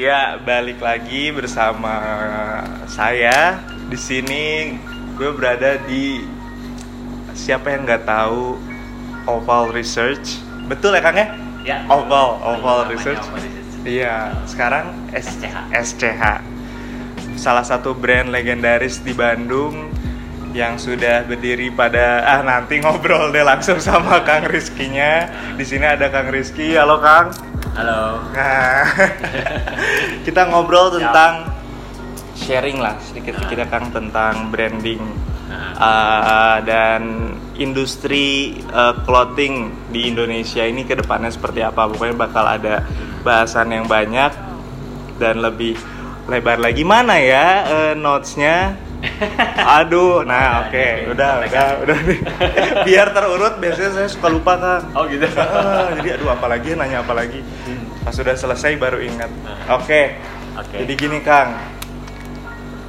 Iya, balik lagi bersama saya. Di sini gue berada di siapa yang nggak tahu Oval Research. Betul ya Kang ya? Ya. Oval, Oval Research. Iya, sekarang SCH. SCH. Salah satu brand legendaris di Bandung yang sudah berdiri pada ah nanti ngobrol deh langsung sama Kang Rizky-nya. Di sini ada Kang Rizky. Halo Kang. Halo. Nah, kita ngobrol tentang sharing lah sedikit kita Kang tentang branding Nah, uh, dan industri uh, clothing di Indonesia ini ke depannya seperti apa. Pokoknya bakal ada bahasan yang banyak dan lebih lebar lagi mana ya uh, notesnya. Aduh, nah oke, udah, udah, udah, biar terurut. Biasanya saya suka lupa kang. Oh gitu. Ah, jadi aduh apalagi nanya apa lagi pas sudah selesai baru ingat oke Oke. jadi gini kang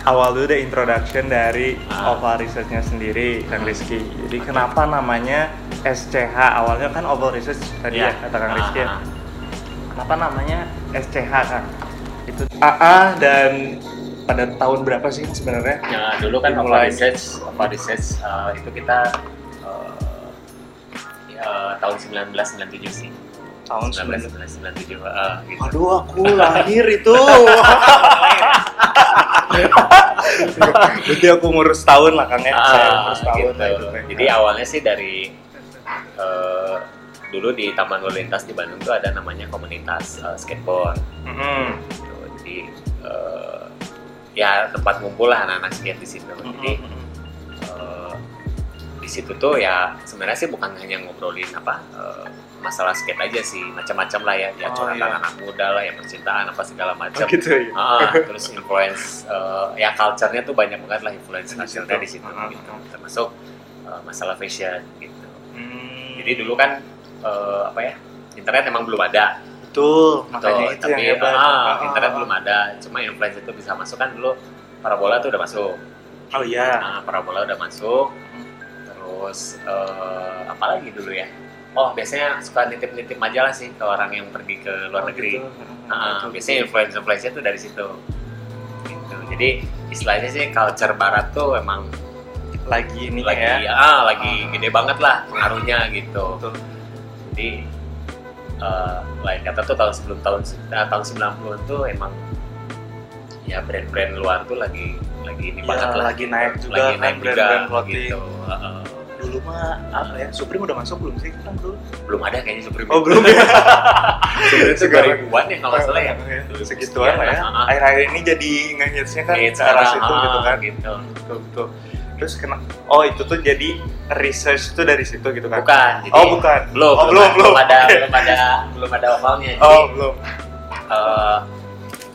awal dulu deh introduction dari Ah. Oval Research-nya sendiri kang Rizky jadi kenapa namanya SCH awalnya kan Oval Research tadi ya, Iya. kata kang Rizky ya Ah, ah. kenapa namanya SCH kang itu AA dan pada tahun berapa sih sebenarnya Ya, dulu kan. Oval Research, Oval Research uh, itu kita uh, ya, tahun 1997 sih. tahun 1997 uh, gitu. Aduh, aku lahir itu. Berarti aku ngurus tahun lah Kang ya. Saya Ah, ngurus tahun gitu. itu. Jadi awalnya sih dari uh, dulu di Taman Lalu Lintas di Bandung tuh ada namanya komunitas uh, skateboard. Mhm. Gitu. Jadi uh, ya tempat ngumpul lah anak-anak skate di situ. Jadi eh, di situ tuh ya sebenarnya sih bukan hanya ngobrolin apa eh, masalah skate aja sih macam-macam lah ya ya Oh, curhatan iya. anak muda lah ya percintaan apa segala Oh, macam gitu ya. Ah, terus influence eh, ya culture-nya tuh banyak banget lah influence situ. di situ Ah, gitu termasuk eh, masalah fashion gitu Hmm. jadi dulu kan eh, apa ya internet emang belum ada betul, makanya itu tapi yang hebat. ah, Ah, internet belum ada cuma influence itu bisa masuk kan dulu parabola tuh udah masuk Oh iya. Nah, parabola udah masuk. Terus eh, apa lagi dulu ya? Oh, biasanya suka nitip-nitip majalah sih ke orang yang pergi ke luar Oh, negeri. gitu. Nah, Betul, biasanya betul. influence-influence tuh dari situ. Gitu. Jadi istilahnya sih culture barat tuh emang lagi ini lagi ya. ah lagi Ah. gede banget lah pengaruhnya gitu. Betul. Jadi eh, lain kata tuh tahun sebelum tahun eh, tahun 90-an tuh emang ya brand-brand luar tuh lagi lagi ini Ya, banget lah lagi naik juga lagi kan naik juga brand-brand clothing. gitu Heeh. Dulu mah apa ya? Supreme udah masuk belum sih? Kan dulu. belum ada kayaknya Supreme Oh, belum ya. Supreme itu Sekarang. 2000-an ya kalau salah ya Segituan lah ya. Akhir-akhir ini jadi ngehitsnya kan Hits sekarang, gitu ah, kan. gitu. Betul betul. Terus kena Oh, itu tuh jadi research itu dari situ gitu kan. bukan jadi Oh, bukan. belum Oh, belum, belum. ada Oke. belum ada belum ada ovalnya jadi Oh, belum. eh,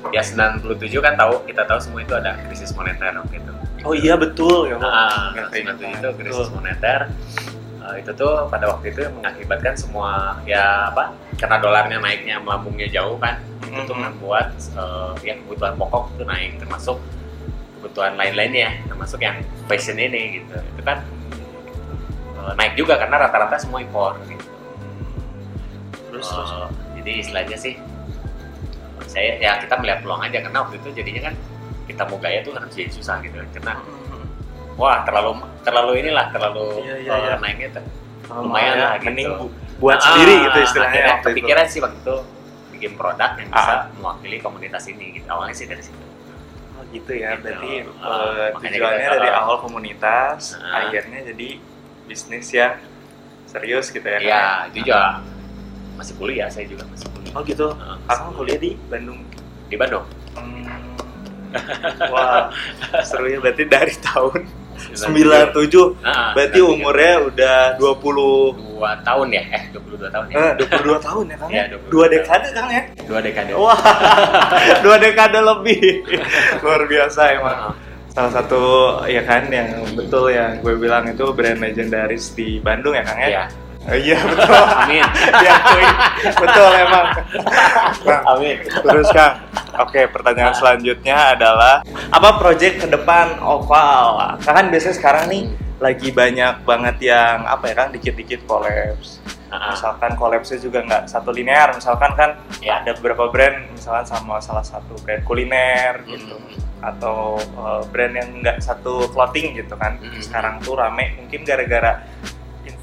ya 97 kan tahu kita tahu semua itu ada krisis moneter gitu Oh iya betul ya. Nah, 97 itu gitu. krisis moneter Eh, itu tuh pada waktu itu mengakibatkan semua ya apa karena dolarnya naiknya melambungnya jauh kan itu tuh Mhm. membuat eh, ya kebutuhan pokok itu naik termasuk kebutuhan lain-lainnya ya termasuk yang fashion ini gitu itu kan eh, naik juga karena rata-rata semua impor gitu Terus Eh, terus. jadi istilahnya sih saya ya kita melihat peluang aja karena waktu itu jadinya kan kita mau gaya tuh harus jadi susah gitu karena wah terlalu terlalu inilah terlalu Iya, iya, eh, iya. naiknya ter- Oh, lumayan ya, lah, gitu. Mending bu- buat Ah, sendiri gitu istilahnya akhirnya waktu itu. kepikiran sih waktu itu bikin produk yang bisa Ah. mewakili komunitas ini gitu awalnya sih dari situ gitu ya. Gitu. Berarti makanya tujuannya dari awal komunitas, Ah. akhirnya jadi bisnis yang serius gitu ya. ya itu juga masih kuliah saya juga masih kuliah Oh gitu. Akang kuliah di Bandung. di Bandung Hmm. Wah, seru ya berarti dari tahun 97. 97. Ah, Berarti 97. umurnya udah 20 dua tahun ya eh 22 tahun ya eh 22 tahun ya Kang? Iya, ya? 22 Dua dekade Kang ya? dua dekade Wah, dua dekade lebih. Luar biasa emang. Ah, Salah satu ya kan yang betul yang gue bilang itu brand legendaris di Bandung ya Kang ya? Iya. Oh, iya betul. amin Diakui. betul emang. Nah, amin terus Kang. Oke, pertanyaan selanjutnya adalah apa project ke depan Oval? Kan biasanya sekarang nih lagi banyak banget yang apa ya kan dikit-dikit Ah, ah. misalkan collabsnya juga nggak satu linear misalkan kan Ya. ada beberapa brand misalkan sama salah satu brand kuliner gitu Hmm. atau uh, brand yang nggak satu clothing gitu kan Hmm. sekarang tuh rame mungkin gara-gara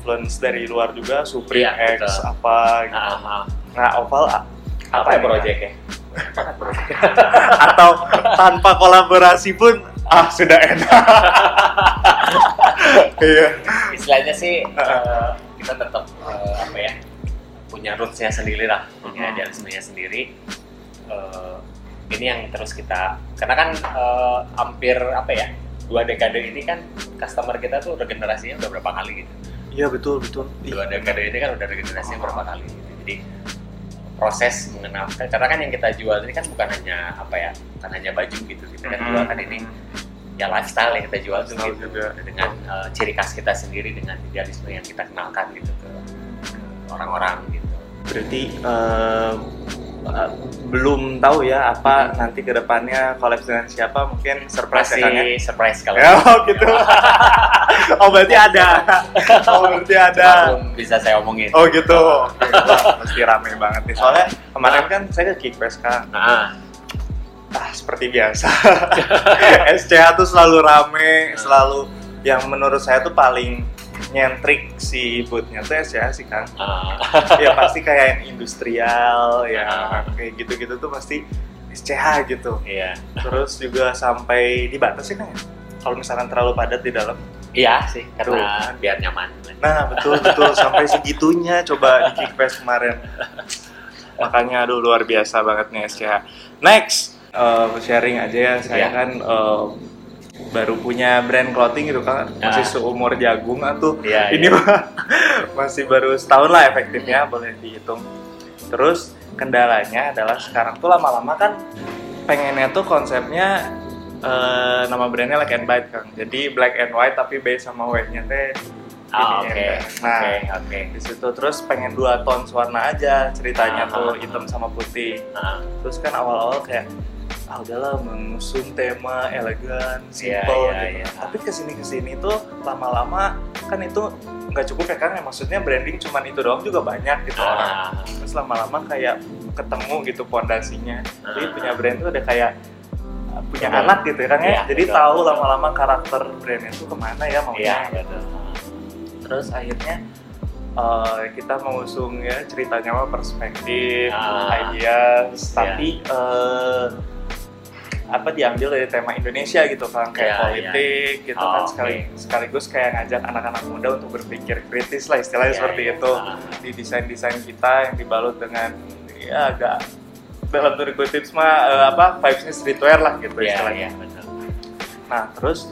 influence dari luar juga Supreme Iya, X betul. apa gitu. Ah, ah. nah Oval a- apa ya proyeknya atau tanpa kolaborasi pun ah sudah enak iya istilahnya sih eh, kita tetap eh, apa ya punya rootsnya sendiri lah punya Mhm. idealismenya sendiri Eh, ini yang terus kita karena kan eh, hampir apa ya dua dekade ini kan customer kita tuh regenerasinya udah berapa kali gitu iya betul betul. Dua dekade ini kan udah regenerasinya berapa kali. Jadi proses mengenal karena kan yang kita jual ini kan bukan hanya apa ya bukan hanya baju gitu kita kan jual kan ini ya lifestyle yang kita jual tuh gitu. juga. dengan eh, ciri khas kita sendiri dengan idealisme yang kita kenalkan gitu ke orang-orang gitu. Berarti eh, eh, belum tahu ya apa nanti ke depannya collab dengan siapa mungkin surprise masih ya Kang, ya? surprise kalau Ya, oh gitu. oh berarti ada. Oh berarti ada. belum bisa saya omongin Oh gitu. Oke, wah, rame banget nih. Soalnya kemarin kan saya ke Kickfest kan. nah Ah seperti biasa. SCH tuh selalu rame, selalu yang menurut saya tuh paling nyentrik si bootnya tuh SCH sih kan. ah, ya pasti kayak yang industrial ya Ah. kayak gitu-gitu tuh pasti SCH gitu iya terus juga sampai dibatasi kan ya kalau misalkan terlalu padat di dalam iya sih karena Tuh. biar nyaman. Nah betul betul. Sampai segitunya coba di Kickfest kemarin. Makanya aduh luar biasa banget nih SCH next eh, sharing aja ya. Saya Iya. kan eh, baru punya brand clothing gitu kan masih seumur jagung Iya, ini iya. mah masih baru setahun lah efektifnya boleh dihitung. Terus kendalanya adalah sekarang tuh lama-lama kan pengennya tuh konsepnya eh, nama brandnya Black and White kan jadi black and white tapi base sama white-nya teh ini oke ya. nah oke oke di situ terus pengen dua tone warna aja ceritanya Ah, tuh ah, hitam sama putih Ah, terus kan awal-awal kayak ah udahlah mengusung tema elegan, Iya, simple iya, gitu. iya. Tapi ke sini ke sini tuh lama-lama kan itu nggak cukup ya kan? Maksudnya branding cuman itu doang juga banyak gitu orang. ah, Terus lama-lama kayak ketemu gitu pondasinya. Jadi Ah. punya brand tuh ada kayak uh, punya anak gitu ya kan ya. Iya, Jadi betul, tahu lama-lama karakter brandnya tuh ke mana ya maunya. gitu. betul Terus akhirnya uh, kita mengusung ya ceritanya mah perspektif, Ah. ideas, Iya. tapi uh, apa diambil dari tema Indonesia gitu kan kayak Iya, politik gitu Oh, kan sekali sekaligus kayak ngajak anak-anak muda untuk berpikir kritis lah istilahnya Iya, seperti iya. itu di desain-desain kita yang dibalut dengan ya agak dalam tanda kutip mah uh, apa vibesnya streetwear lah gitu iya istilahnya. iya betul Nah, terus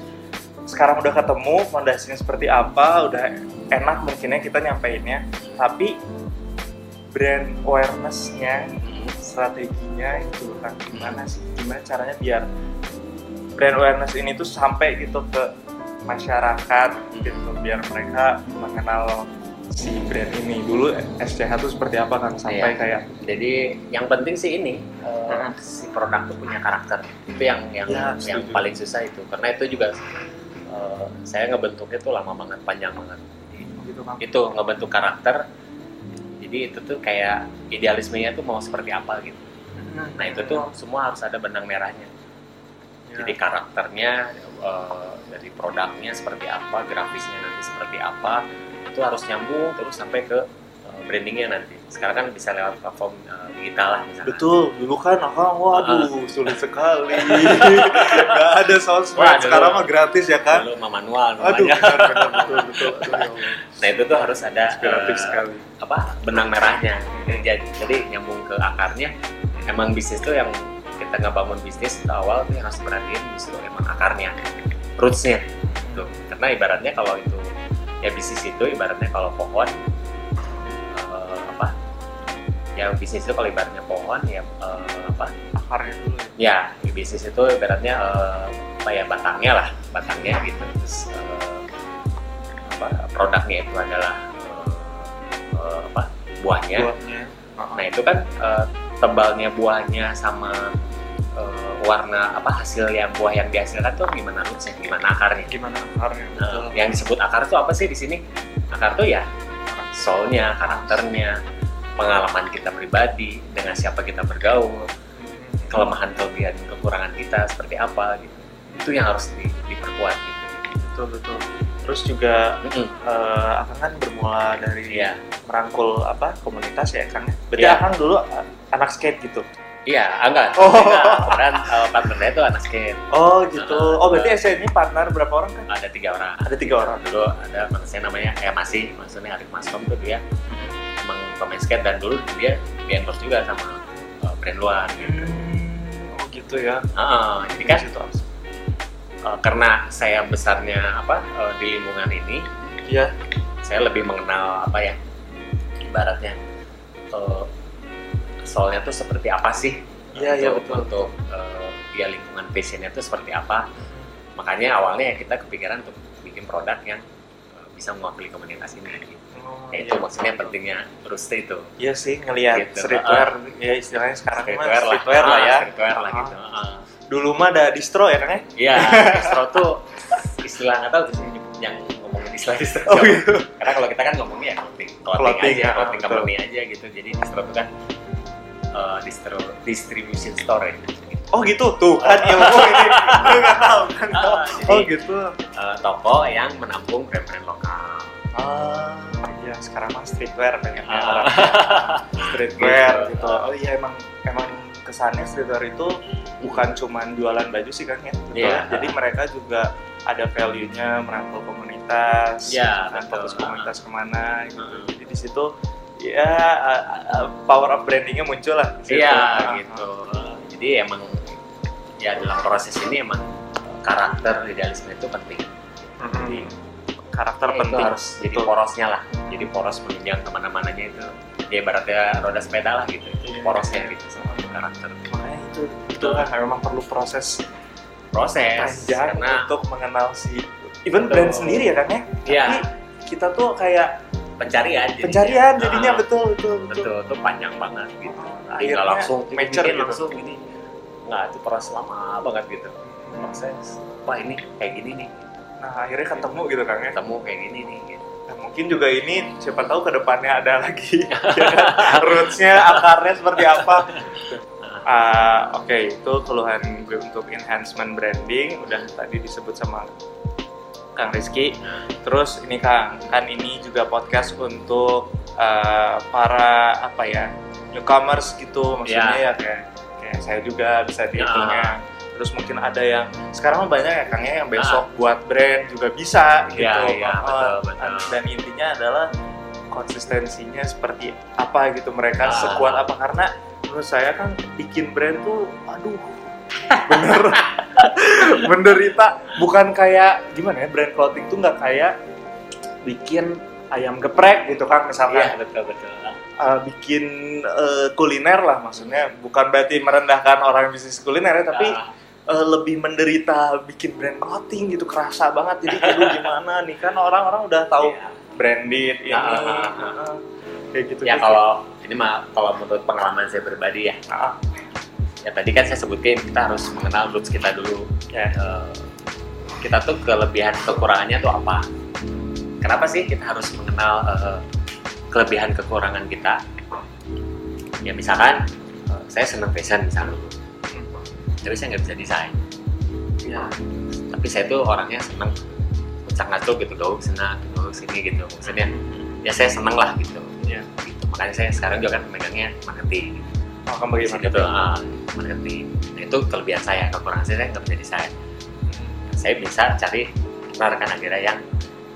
sekarang udah ketemu fondasinya seperti apa, udah enak mungkinnya kita nyampeinnya, tapi brand awareness-nya, strateginya itu kan gimana sih? Gimana caranya biar brand awareness ini tuh sampai gitu ke masyarakat gitu, biar mereka mengenal si brand ini. Dulu SCH tuh seperti apa kan sampai Iya. kayak jadi yang penting sih ini Hmm. si produk tuh punya karakter itu yang yang Ya, yang setuju. paling susah itu karena itu juga eh, saya ngebentuknya tuh lama banget panjang banget gitu kan. itu ngebentuk karakter jadi itu tuh kayak idealismenya tuh mau seperti apa gitu nah itu tuh semua harus ada benang merahnya Ya. jadi karakternya eh, dari produknya seperti apa grafisnya nanti seperti apa itu harus nyambung terus sampai ke eh, brandingnya nanti sekarang kan bisa lewat platform eh, digital lah misalnya Betul, dulu kan akang, waduh sulit sekali. Gak ada sosmed, Wah, sekarang mah gratis ya kan? dulu mah manual Aduh, benar, benar, betul, betul. Aduh, ya nah itu tuh harus ada Inspiratif eh, sekali. apa benang merahnya jadi, jadi nyambung ke akarnya emang bisnis tuh yang kita ngebangun bisnis itu awal tuh yang harus perhatiin justru emang akarnya rootsnya tuh karena ibaratnya kalau itu ya bisnis itu ibaratnya kalau pohon eh, apa ya bisnis itu kalau ibaratnya pohon ya eh, apa Akarnya dulu ya. ya bisnis itu ibaratnya eh, apa ya batangnya lah batangnya gitu terus eh, apa produknya itu adalah eh, eh, apa buahnya Buahnya. nah itu kan eh, tebalnya buahnya sama eh, warna apa hasil yang buah yang dihasilkan tuh gimana rootsnya gimana akarnya? Gimana akarnya? Nah, betul. yang disebut akar tuh apa sih di sini? Akar tuh ya soulnya karakternya pengalaman kita pribadi dengan siapa kita bergaul kelemahan kelebihan kekurangan kita seperti apa gitu. Itu yang harus di- diperkuat gitu. Betul betul. Terus juga Mm-mm. eh, Akang kan bermula dari Iya. merangkul apa komunitas ya Kang? Ya berarti Iya. Akang dulu anak skate gitu Iya, ah, enggak. Oh. Kemudian uh, partnernya itu anak skate. oh gitu Nah, oh berarti SN ini partner berapa orang kan Ada tiga orang. ada tiga orang Dulu ada manusia namanya, eh masih, maksudnya Arik Maskom tuh dia emang pemain skate dan dulu dia di endorse juga sama uh, brand luar gitu. Hmm, oh gitu ya Ah, jadi kan Situ. uh, karena saya besarnya apa uh, di lingkungan ini, iya saya lebih mengenal apa ya, ibaratnya uh, soalnya tuh seperti apa sih iya iya betul untuk uh, ya lingkungan passionnya itu seperti apa makanya awalnya ya kita kepikiran untuk bikin produk yang uh, bisa mewakili komunitas ini gitu. Oh, Ya, itu iya. maksudnya pentingnya Rooster itu Iya sih ngelihat Gitu. streetwear ya istilahnya sekarang mah streetwear lah streetwear lah Ah, ya. streetwear lah Ah. gitu Ah. Dulu mah ada distro ya kan ya? iya distro tuh istilah nggak tahu sih yang ngomongin istilah distro Oh gitu. karena kalau kita kan ngomongnya ya clothing clothing, Clothing, aja ah, clothing company aja gitu jadi distro itu kan uh, distro distribution store ya Oh gitu tuh kan ilmu ini gue nggak tahu kan. Oh jadi gitu. uh, toko yang menampung brand-brand lokal Ah iya sekarang mah streetwear pengen Ah. streetwear Gitu. gitu. Oh iya emang emang kesannya streetwear itu bukan cuman jualan baju sih kan ya. Betul. Iya. Jadi mereka juga ada value-nya merangkul komunitas, betul. fokus komunitas ke mana gitu. Hmm. Jadi di situ ya power of brandingnya muncul lah. Iya gitu. Jadi emang ya dalam proses ini emang karakter idealisme itu penting. ah. Jadi karakter ya itu penting harus jadi Betul. porosnya lah. Jadi poros menunjang ke mana-mananya itu. Ya ibaratnya roda sepeda lah gitu. Itu Iya. porosnya gitu sama karakter. makanya itu itu kan memang perlu proses Proses panjang karena untuk mengenal si even Betul. brand sendiri ya kan ya ya tapi kita tuh kayak pencarian jadinya. pencarian jadinya Ah, betul betul betul itu panjang banget gitu. Jadi akhirnya nggak langsung mature gitu. langsung gini. Nggak, itu proses lama banget gitu. Proses. Wah ini kayak gini nih. nah akhirnya ketemu gitu kan ya Ketemu kayak gini nih. Gitu. Nah, mungkin juga ini siapa tahu ke depannya ada lagi ya rootsnya akarnya seperti apa Ah, Oke, itu keluhan gue untuk enhancement branding udah tadi disebut sama Kang Rizky. Terus ini Kang, kan ini juga podcast untuk eh, para apa ya newcomers gitu, maksudnya ya, kayak kayak saya juga bisa dihitungnya. Terus mungkin ada yang sekarang banyak ya Kang ya yang besok buat brand juga bisa gitu. Iya, iya, Ah, betul, betul. Dan intinya adalah konsistensinya seperti apa gitu mereka Ah. sekuat apa karena menurut saya kan bikin brand tuh aduh bener menderita. Bukan kayak gimana ya brand clothing tuh nggak kayak bikin ayam geprek gitu kan misalnya Iya betul betul. uh, bikin uh, kuliner lah maksudnya. Bukan berarti merendahkan orang yang bisnis kuliner ya tapi Ah, uh, lebih menderita bikin brand clothing gitu kerasa banget. Jadi aduh gimana nih? Kan orang-orang udah tahu iya. branded ini. Ah, ah, ah, uh, kayak gitu Ya kalau ini mah kalau menurut pengalaman saya pribadi ya, Ah, ya tadi kan saya sebutkan kita harus mengenal roots kita dulu. ya Eh, kita tuh kelebihan kekurangannya tuh apa? Kenapa sih kita harus mengenal eh, kelebihan kekurangan kita? Ya misalkan eh, saya senang fashion misalnya, tapi saya nggak bisa desain. ya Tapi saya tuh orangnya senang ucap ngaco gitu, gaul senang, gaul sini gitu. Maksudnya ya saya senang lah gitu. Iya. Gitu. Makanya saya sekarang juga kan megangnya marketing. akan bagaimana Gitu, ah, marketing. Nah, itu kelebihan saya, kekurangan saya saya nggak bisa desain. Saya bisa cari rekan akhirnya yang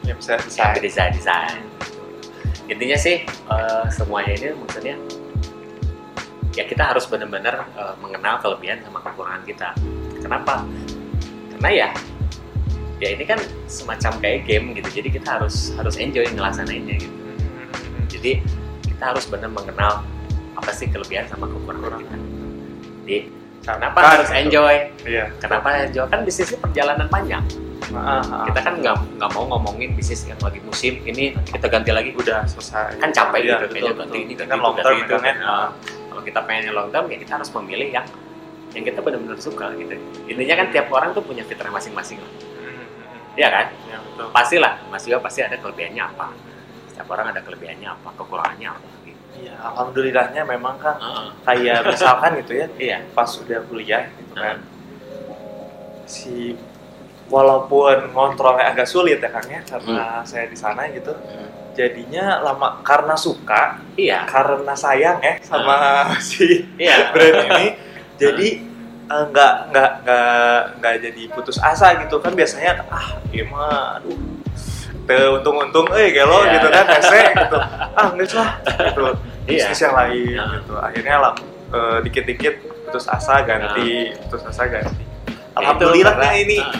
ya bisa saya bisa desain. desain. Intinya sih eh, semuanya ini maksudnya ya kita harus benar-benar eh, mengenal kelebihan sama kekurangan kita. Kenapa? Karena ya ya ini kan semacam kayak game gitu jadi kita harus harus enjoy ngelaksanainnya gitu. Jadi kita harus benar mengenal apa sih kelebihan sama kekurangan kita jadi kenapa Kan, harus enjoy? Iya. Kenapa enjoy? Kan bisnisnya perjalanan panjang. Ah, ah, kita kan nggak nggak mau ngomongin bisnis yang lagi musim ini kita ganti lagi. Udah selesai. Kan capek Iya, gitu betul, kayaknya ganti ini kan long term itu, kan. Nah, kalau kita pengen long term ya kita harus memilih yang yang kita benar-benar suka gitu. Intinya kan tiap orang tuh punya fitrah masing-masing lah. Hmm. Iya kan? Ya, betul. pastilah Mas juga pasti ada kelebihannya apa. Setiap orang ada kelebihannya apa kekurangannya apa Iya, alhamdulillahnya memang kan Heeh. kayak misalkan gitu ya, iya pas udah kuliah gitu kan. Si walaupun ngontrolnya agak sulit ya Kang ya karena saya di sana gitu. Hmm. Jadinya lama karena suka, iya karena sayang ya sama si iya brand ini. Jadi eh, nggak nggak nggak nggak jadi putus asa gitu kan biasanya ah gimana aduh Tuh, untung-untung eh gelo Iya. gitu kan hese gitu. Ah enggak lah gitu. Iya. bisnis yang lain Nah. gitu. Akhirnya lah eh, dikit-dikit putus asa ganti putus asa ganti. Ya, alhamdulillah karena- ini Ah,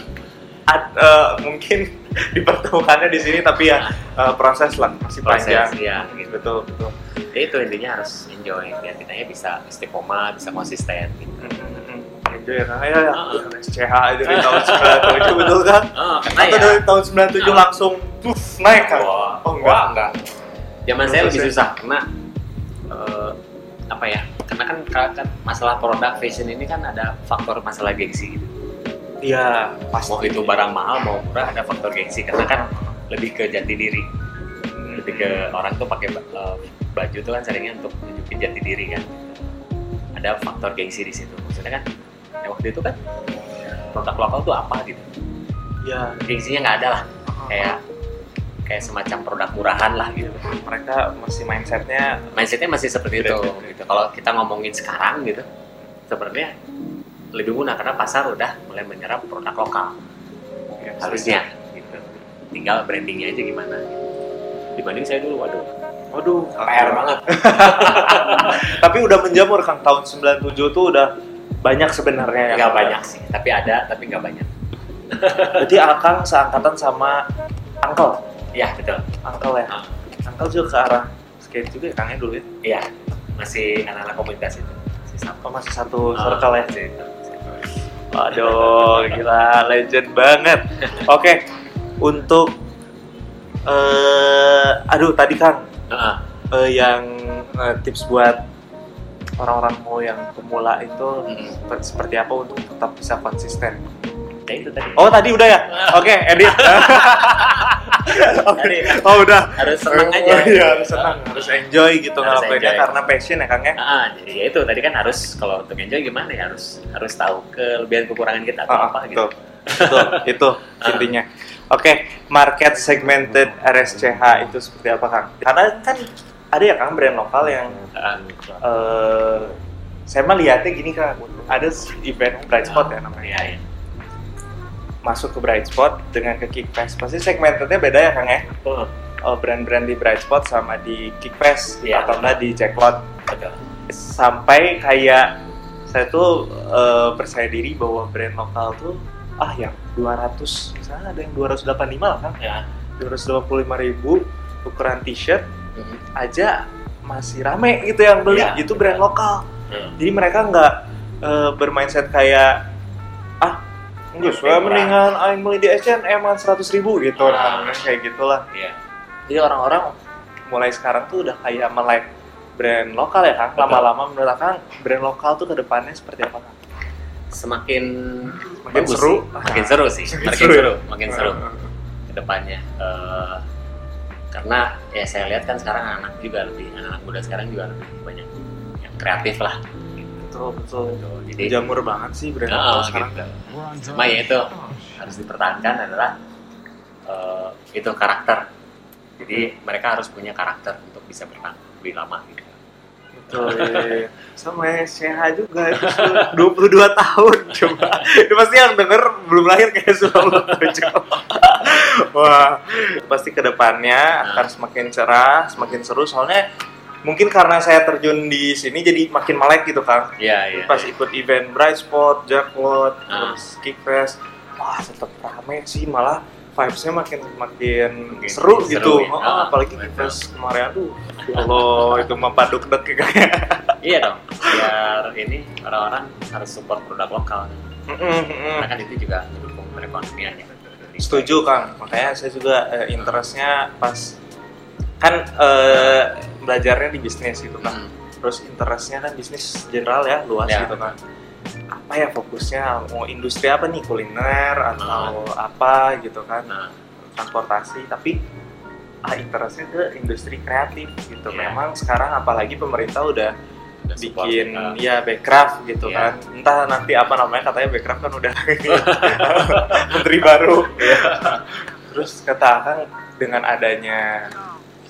ad- eh, mungkin dipertemukannya di sini tapi ya eh, proses lah masih proses panjang. ya gitu betul betul. Ya itu intinya harus enjoy biar kitanya bisa istiqomah bisa konsisten gitu enjoy ya Kang. ya ya Ah. SCH dari tahun 97 betul kan? Oh, karena atau ya dari tahun 97 Ah. langsung tuh naik kan? Wah, oh enggak. Enggak. Zaman saya lebih susah karena eh, apa ya karena kan, kan masalah produk fashion ini kan ada faktor masalah gengsi gitu. Iya pasti. mau itu barang mahal mau murah ada faktor gengsi karena kan lebih ke jati diri. Lebih ke orang tuh pakai eh, baju tuh kan seringnya untuk nunjukin jati diri kan. Ada faktor gengsi di situ. Maksudnya kan waktu itu kan produk lokal tuh apa gitu. Ya. Gengsinya nggak ada lah. Kayak kayak semacam produk murahan lah gitu. Mereka masih mindsetnya mindsetnya masih seperti itu gitu. Kalau kita ngomongin sekarang gitu sebenarnya lebih mudah karena pasar udah mulai menyerap produk lokal. Ya, harusnya gitu. Tinggal brandingnya aja gimana dibanding saya dulu waduh. Waduh. PR banget. Tapi udah menjamur Kang. Tahun 97 tuh udah banyak sebenarnya ya nggak banyak sih tapi ada tapi nggak banyak. Berarti Akang seangkatan sama Uncle? Ya betul. Uncle ya. Uncle juga ke arah skate juga ya Kang ya dulu ya? Iya masih anak-anak komunitas itu. Masih sama oh, masih satu circle ya? masih itu, masih itu. Waduh, gila, legend banget. Oke, untuk eh aduh tadi Kang, Heeh. eh, yang eh, tips buat orang-orang mau yang pemula itu Mm-mm. seperti, apa untuk tetap bisa konsisten? ya itu tadi Oh tadi udah ya? Oke, edit. Oke. Tadi. Oh udah. harus senang Oh, aja Iya, harus senang, harus enjoy gitu ngelakuinnya karena passion ya Kang ya. Ah, jadi ya itu tadi kan harus kalau untuk enjoy gimana ya harus harus tahu kelebihan kekurangan kita atau Ah, apa gitu. itu Ah. intinya. Oke, market segmented RSCH itu seperti apa Kang? Karena kan ada ya Kang brand lokal yang eh saya mah lihatnya gini Kang, ada event Bright Spot ya namanya. Iya, iya. Masuk ke Bright Spot dengan ke Kickfest. Pasti segmentednya beda ya Kang ya? Eh, brand-brand di Bright Spot sama di Kickfest Iya. atau enggak di Jacklot. betul. Sampai kayak saya tuh eh, percaya diri bahwa brand lokal tuh ah yang 200 misalnya ada yang 285 lah kan Ya. 225 ribu ukuran t-shirt Aja masih rame gitu yang beli Iya. itu brand lokal Hmm. jadi mereka nggak eh, bermindset kayak ah enggak saya Murah. mendingan aing beli di H&M 100 ribu gitu Ah. nah, kayak gitulah Iya. jadi orang-orang mulai sekarang tuh udah kayak melek brand lokal ya kan lama-lama menurut Kang brand lokal tuh ke depannya seperti apa Kang? Semakin Makin bagus seru. sih. makin seru sih, Makin seru ya? seru, makin seru ke depannya. Karena ya saya lihat kan sekarang anak juga lebih anak muda sekarang juga lebih banyak yang kreatif lah. betul betul Gitu. Jadi jamur banget sih brand lokal sekarang gitu. Cuma ya itu harus dipertahankan adalah eh, itu karakter. Jadi mereka harus punya karakter untuk bisa bertahan lebih lama gitu. betul iya, iya. sama ya CH juga itu sudah 22 tahun coba itu pasti yang denger belum lahir kayak sebelum wah pasti ke depannya akan semakin cerah semakin seru soalnya mungkin karena saya terjun di sini jadi makin melek gitu Kang Iya, iya. pas ikut event Bright Spot, Jacklot, Ah. terus Kickfest, wah tetap rame sih malah vibes-nya makin makin Makin seru seru gitu. ya. Oh, Ah, apalagi. Kickfest kemarin tuh, ya Allah itu mempaduk dek kayaknya. Iya dong. Biar ini orang-orang harus support produk lokal. Karena kan itu juga mendukung perekonomian ya. Setuju Kang, makanya saya juga eh, interestnya pas kan eh, belajarnya di bisnis gitu kan. Hmm. Terus interestnya kan bisnis general ya luas Ya. gitu kan. apa ya fokusnya mau industri apa nih kuliner atau apa gitu kan nah transportasi tapi ah interestnya ke industri kreatif gitu Iya. memang sekarang apalagi pemerintah udah support bikin kita. ya backcraft gitu Iya. kan. Entah nanti apa namanya katanya backcraft kan udah menteri baru. Terus kata Akang dengan adanya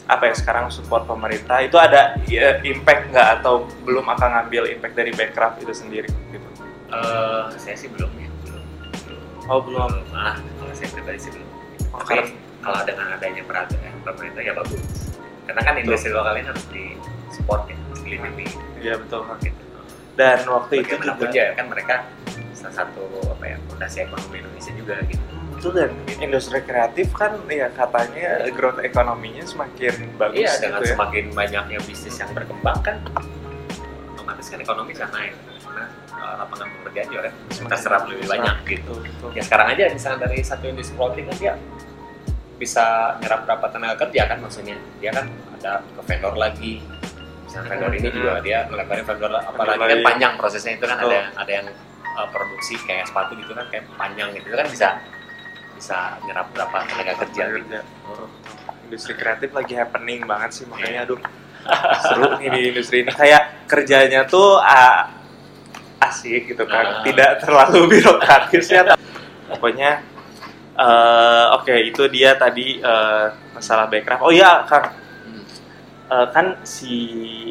apa ya sekarang support pemerintah itu ada ya, impact nggak? Atau belum akan ngambil impact dari backcraft itu sendiri gitu? Eh, saya sih belum ya. Belum belum. Oh belum. Belum ah kalau saya pribadi sih belum. Oh, tapi karena- kalau dengan adanya peraturan pemerintah ya bagus. Karena kan industri lokal ini harus di support ya dilindungi iya betul. Gitu dan waktu itu juga ya kan mereka salah satu apa ya fondasi ekonomi Indonesia juga gitu. Itu dan industri kreatif kan ya katanya growth ekonominya semakin bagus iya gitu dengan ya. semakin banyaknya bisnis yang berkembang kan otomatis kan ekonomi bisa naik karena uh, lapangan pekerjaan juga kan kita serap lebih banyak gitu. Betul, betul. ya sekarang aja misalnya dari satu industri clothing kan dia bisa nyerap berapa tenaga kerja kan maksudnya. Dia kan ada ke vendor lagi misalnya vendor ini juga dia melakukan vendor apalagi Vendor kan panjang prosesnya itu kan ada ada yang uh, produksi kayak sepatu gitu kan kayak panjang gitu. Itu kan bisa bisa nyerap berapa tenaga kerja gitu. kerja. industri kreatif lagi happening banget sih makanya aduh seru nih di industri ini. Kayak kerjanya tuh ah, asik gitu kan. Ah. tidak terlalu birokratis ya pokoknya eh, oke itu dia tadi eh, masalah backcraft. Oh iya kang Eh, kan si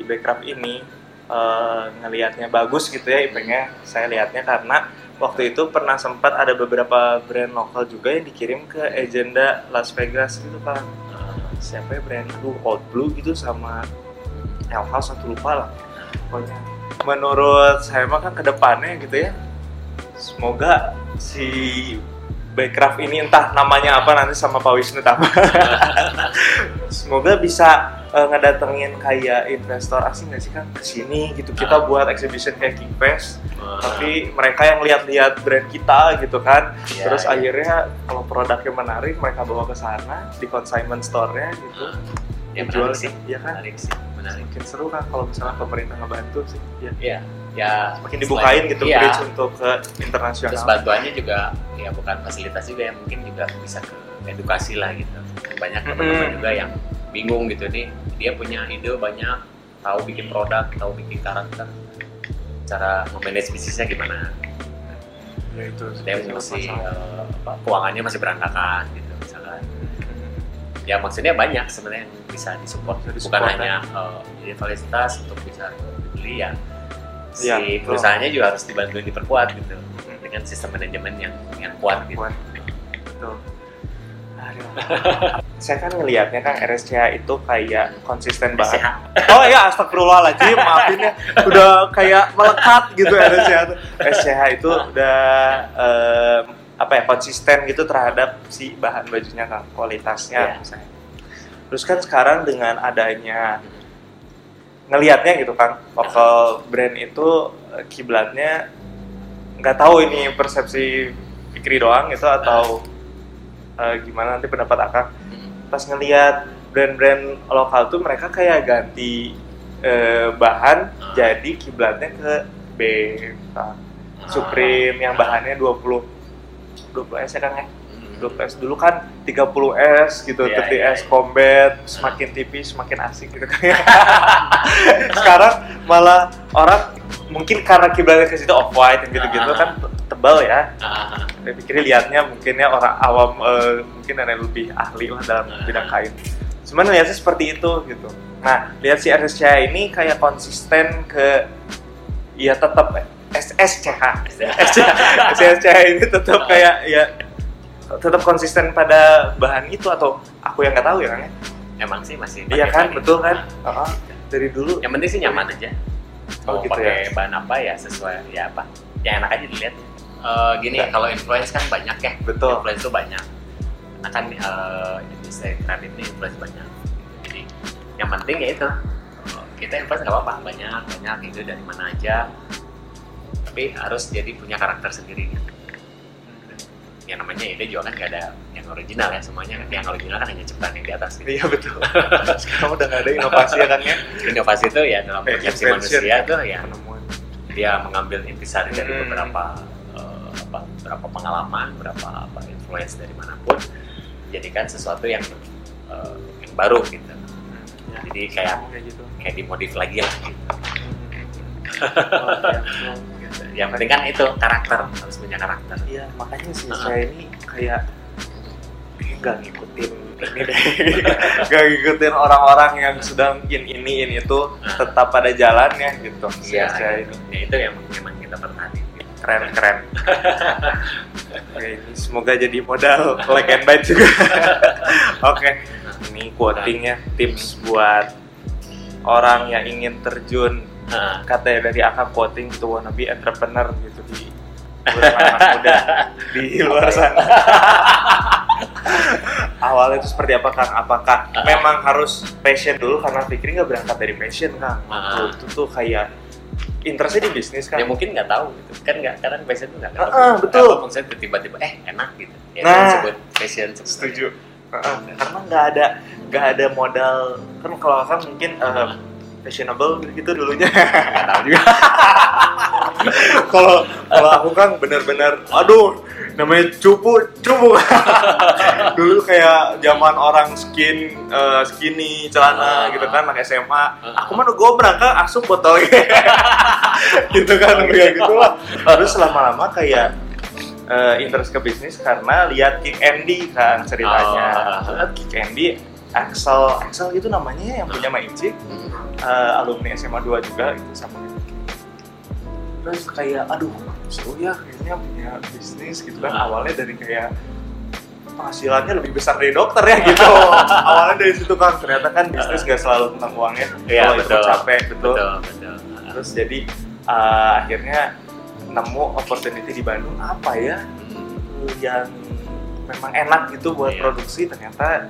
backcraft ini eh, ngelihatnya bagus gitu ya impactnya saya lihatnya karena waktu itu pernah sempat ada beberapa brand lokal juga yang dikirim ke agenda Las Vegas gitu kan Uh, siapa ya brand itu? Old Blue gitu sama El House satu lupa lah pokoknya. Menurut saya mah kan ke depannya gitu ya semoga si Backcraft ini entah namanya apa nanti sama Pak Wisnu Tama semoga bisa eh, ngedatengin kayak investor asing nggak sih kan ke sini gitu. Kita Ah. buat exhibition kayak Geekfest uh, tapi mereka yang lihat-lihat brand kita gitu kan. Iya, terus iya. akhirnya kalau produknya menarik mereka bawa ke sana di consignment store-nya gitu. Uh, ya menarik sih. ya kan? Menarik sih. Menarik. Makin seru kan kalau misalnya pemerintah ngebantu sih. Ya Iya, ya makin dibukain gitu iya. bridge untuk ke internasional Terus bantuannya juga ya bukan fasilitas juga yang mungkin juga bisa ke edukasi lah gitu. Banyak teman-teman juga yang bingung gitu nih, dia punya ide banyak, tahu bikin produk, tahu bikin karakter, cara memanage bisnisnya gimana. ya itu Ada yang masih eh, apa, keuangannya masih berantakan gitu misalkan. Ya maksudnya banyak sebenarnya yang bisa disupport, Bisa bukan disupport, hanya eh, jadi fasilitas untuk bisa dibeli ya. Si Iya, betul. perusahaannya juga harus dibantu diperkuat gitu dengan sistem manajemen yang yang kuat gitu. Kuat. Betul. Aduh. saya kan ngelihatnya kan RSCH itu kayak konsisten banget. Oh ya, astagfirullahaladzim, maafin ya. Udah kayak melekat gitu RSCH tuh. RSCH itu udah em, apa ya konsisten gitu terhadap si bahan bajunya kan, kualitasnya Iya. misalnya. Terus kan sekarang dengan adanya ngelihatnya gitu kan, lokal brand itu eh, kiblatnya nggak tahu ini persepsi Fikri doang gitu atau eh, gimana nanti pendapat Akang pas ngelihat brand-brand lokal tuh mereka kayak ganti eh, bahan Ah. jadi kiblatnya ke B nah, Supreme yang bahannya 20 20 S ya Kang ya Hmm. 20 S dulu kan 30 S gitu Iya, 30 iya, S iya. combat semakin tipis semakin asik gitu kan sekarang malah orang mungkin karena kiblatnya ke situ off white gitu-gitu Ah. kan tebal ya Ah, saya pikir lihatnya mungkin ya orang awam eh, mungkin ada yang lebih ahli lah dalam Nah. bidang kain. Cuman lihatnya seperti itu gitu. Nah lihat si RSCH ini kayak konsisten ke ya tetap SSCH SSCH ini tetap kayak ya tetap konsisten pada bahan itu atau aku yang nggak tahu ya kan ya. emang sih masih Iya kan bahan betul kan. Heeh. dari dulu. Yang penting sih nyaman aja. Oh, mau gitu pakai bahan apa ya sesuai ya apa? Ya enak aja dilihat. Eh, gini Ya. kalau influence kan banyak ya. Betul. influence tuh banyak. Karena kan eh, industri kreatif ini influence banyak. Jadi yang penting ya itu. Eh, kita influence nggak apa-apa. Banyak banyak itu dari mana aja. Tapi harus jadi punya karakter sendiri yang namanya ide juga kan gak ada yang original ya semuanya yang original kan hanya ciptaan yang di atas gitu. Iya betul. Sekarang udah nggak ada inovasi ya kan ya. inovasi itu ya dalam Eh, persepsi manusia tuh ya Penemuan. dia mengambil intisari dari Hmm. beberapa eh, apa beberapa pengalaman berapa apa influence dari mana pun jadikan sesuatu yang eh, yang baru gitu Ya, jadi kayak kayak gitu kayak dimodif lagi lah gitu. Oh. Gitu. Yang penting kan itu karakter harus punya karakter Iya, makanya sih Uh-uh. saya ini kayak nggak ngikutin ini deh, nggak ngikutin orang-orang yang sedang in ini in itu Uh. tetap pada jalannya gitu. Iya, saya ini ya itu yang memang kita perhatiin keren keren. Oke, ini semoga jadi modal like and bite juga. Oke, ini quotingnya tips buat orang yang ingin terjun Nah, katanya dari akak quoting to wanna be entrepreneur gitu di anak muda di luar sana. Awalnya itu seperti apa Kang? Apakah Ah. memang harus passion dulu karena Fikri nggak berangkat dari passion Kang? Ah. Waktu itu tuh kayak interestnya di bisnis kan? ya mungkin nggak tahu gitu kan nggak kadang passion itu nggak tahu Ah, ah, betul. Maksudnya tiba-tiba eh enak gitu ya Nah. passion sebenarnya. Setuju. Heeh, karena nggak ada nggak ada modal kan kalau Kang mungkin Ah. fashionable gitu dulunya. nggak tahu juga Kalau kalau aku kan bener-bener, aduh, namanya cupu cupu. Dulu kayak zaman orang skin eh, skinny celana Ah. gitu kan, anak SMA. Aku mah gobrak kan, asup botol gitu kan, kayak gitu lah. Terus lama-lama kayak eh, interest ke bisnis karena lihat Kick Andy kan ceritanya. Oh. Kick Andy, Axel, Axel itu namanya yang punya Magic eh, alumni SMA 2 juga itu sama. Terus kayak aduh seru ya kayaknya punya bisnis gitu kan. Ah. awalnya dari kayak penghasilannya lebih besar dari dokter ya gitu. Awalnya dari situ kan ternyata kan bisnis gak selalu tentang uangnya. Iya, kalau itu betul. capek betul. Betul betul. Terus jadi eh, akhirnya nemu opportunity di Bandung apa ya yang memang enak gitu buat Iya. produksi ternyata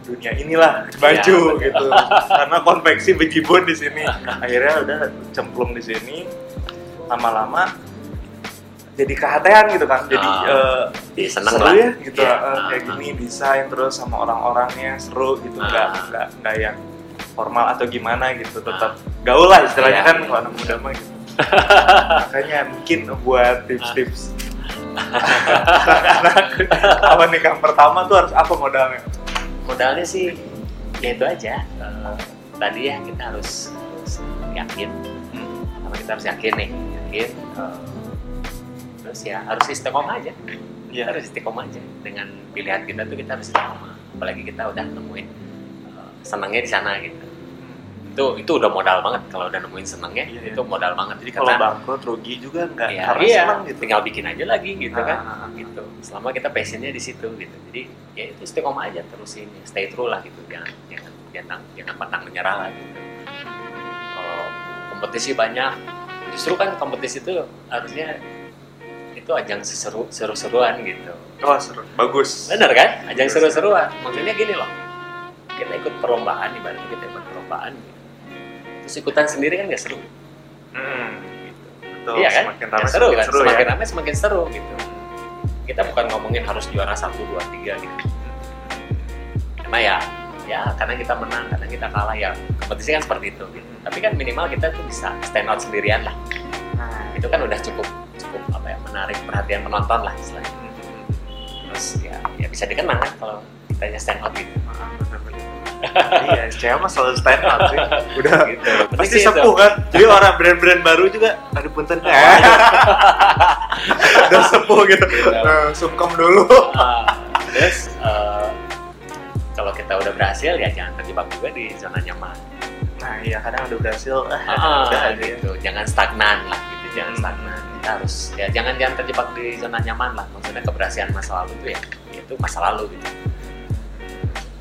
dunia inilah baju Iya, betul. gitu karena konveksi bejibun di sini akhirnya udah cemplung di sini lama-lama jadi kehatean gitu kan jadi Ah, eh, jadi ih, seneng seru lah. ya gitu Iya, eh, ah, kayak ah. gini desain terus sama orang-orangnya seru gitu nggak Ah. nggak nggak yang formal atau gimana gitu tetap gaul lah istilahnya Iya, kan iya. kalau anak muda mah gitu makanya mungkin buat tips-tips. Anak-anak apa nih kang? Pertama tuh harus apa modalnya? Modalnya sih ya itu aja. Eh, tadi ya kita harus, harus yakin. Sama kita harus yakin nih? Yakin. Eh, terus ya harus istiqomah aja. Kita Iya. harus istiqomah aja. Dengan pilihan kita tuh kita harus istiqomah. Apalagi kita udah nemuin eh, senangnya di sana gitu itu itu udah modal banget kalau udah nemuin senangnya Iya, iya. itu modal banget. Jadi kalau bangkrut rugi juga nggak ya, karena iya, senang gitu. tinggal bikin aja lagi gitu kan. Ah, gitu. Selama kita passionnya di situ gitu. Jadi ya itu istiqomah aja terusin stay true lah gitu. Jangan jangan jangan jangan pantang menyerah lah gitu. Kalau kompetisi banyak justru kan kompetisi itu harusnya itu ajang seru seru seruan gitu. Wah seru, bagus. bener kan? Ajang seru seruan maksudnya gini loh. Kita ikut perlombaan ibaratnya kita ikut perlombaan gitu. Terus ikutan sendiri kan nggak seru. Hmm, gitu. Betul. iya kan? Semakin Ya, ramai seru semakin kan? seru semakin ya. ramai semakin seru gitu. Kita bukan ngomongin harus juara satu dua tiga gitu. Karena ya ya karena kita menang karena kita kalah ya kompetisi kan seperti itu gitu. tapi kan minimal kita tuh bisa stand out sendirian lah. Nah, itu kan udah cukup cukup apa ya menarik perhatian penonton lah istilahnya. Hmm, terus ya ya bisa dikenang kan kalau kitanya stand out gitu iya, SCA mah selalu stand out sih. Udah gitu pasti sepuh kan. Jadi orang brand-brand baru juga aduh punten eh. Udah sepuh gitu. Gitu. Eh, sungkem dulu. Ah, terus eh, kalau kita udah berhasil ya jangan terjebak juga di zona nyaman Nah, iya kadang udah berhasil. Ah, udah ya. gitu. Jangan stagnan lah gitu, jangan Hmm. stagnan. Kita harus ya jangan jangan terjebak di zona nyaman lah. Maksudnya keberhasilan masa lalu itu ya itu masa lalu gitu.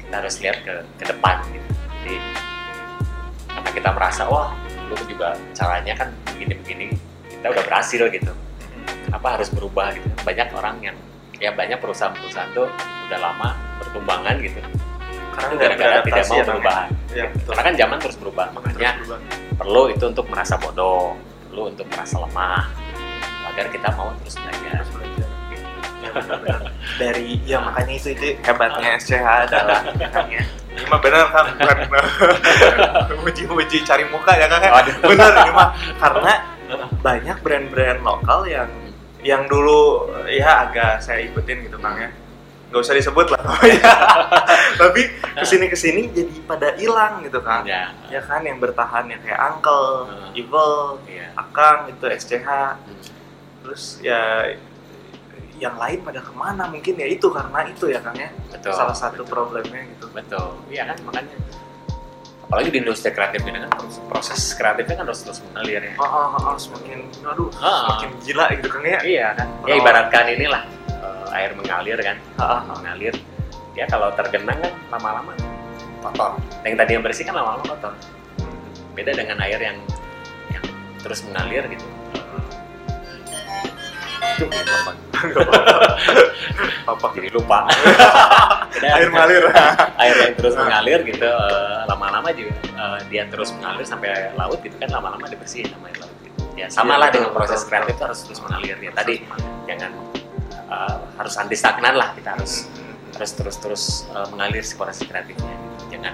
Kita harus lihat ke ke depan gitu. Jadi karena kita merasa wah lu juga caranya kan begini-begini kita udah berhasil gitu. Kenapa harus berubah gitu? Banyak orang yang ya banyak perusahaan-perusahaan tuh udah lama bertumbangan gitu. Karena gara-gara tidak mau ya, namanya. perubahan. Iya, betul. Karena kan zaman terus berubah, makanya Terus berubah. perlu itu untuk merasa bodoh, perlu untuk merasa lemah, agar kita mau terus belajar. Dari ya makanya itu itu hebatnya SCH adalah makanya ini mah benar kan bukan uji-uji cari muka ya kan benar ini mah. Karena banyak brand-brand lokal yang yang dulu ya agak saya ikutin gitu kang ya. Nggak usah disebut lah tapi ke sini ke sini jadi pada hilang gitu kan ya. Ya kan yang bertahan yang kayak Uncle, Hmm. Evil, iya. Akang itu SCH Hmm. terus ya yang lain pada ke mana mungkin ya itu karena itu ya kang ya. Betul. Salah satu betul. problemnya gitu. Betul. Iya kan makanya. Apalagi di industri kreatif ini kan proses, kreatifnya kan harus terus mengalir ya. Oh, oh, oh, oh, semakin aduh Ah. semakin gila gitu kang ya. Iya kan. Ya Oh. ibaratkan inilah eh, air mengalir kan. Ah, ah, mengalir. Ya kalau tergenang kan lama-lama. Kotor. Yang tadi yang bersih kan lama-lama kotor. Beda dengan air yang yang terus mengalir gitu. Itu apa? Jadi lupa. Air mengalir. air yang terus mengalir gitu eh, lama-lama juga eh, dia terus mengalir sampai laut gitu kan lama-lama dibersihin sama air laut gitu. ya sama Iya, lah betul, dengan proses kreatif itu harus terus mengalir ya. Tadi jangan eh, harus anti stagnan lah kita harus terus terus terus eh, mengalir si proses kreatifnya gitu. jangan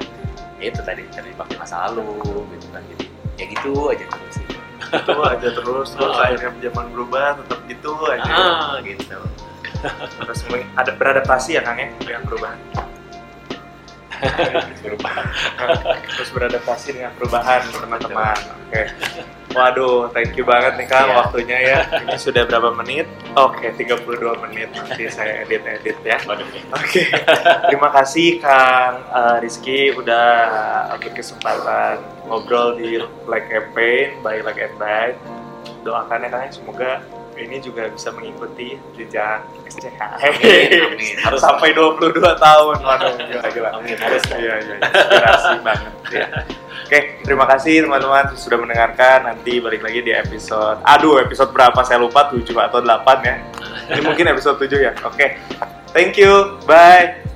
ya itu tadi terjebak di masa lalu gitu kan. Jadi ya gitu aja terus gitu. Itu aja terus. Terus Oh. akhirnya zaman berubah tetap gitu aja. Ah gitu. Terus ada beradaptasi ya kang ya dengan perubahan berubah terus beradaptasi dengan perubahan teman-teman. Oke. Waduh thank you banget nih kang Iya. waktunya ya. Ini sudah berapa menit? Oke 32 menit. Nanti saya edit edit ya. Oke, terima kasih Kang eh, Rizky udah berkesempatan ngobrol di Like Campaign by Like and Bite. Doakan ya Kang ya, semoga ini juga bisa mengikuti jejak SCH. Amin, amin. Harus sampai 22 tahun. Waduh, gila gila. Amin, harus. Iya, iya, inspirasi banget ya. Oke, terima kasih teman-teman sudah mendengarkan. Nanti balik lagi di episode Aduh, episode berapa saya lupa 7 atau 8 ya. Ini mungkin episode 7 ya. Oke. Thank you. Bye.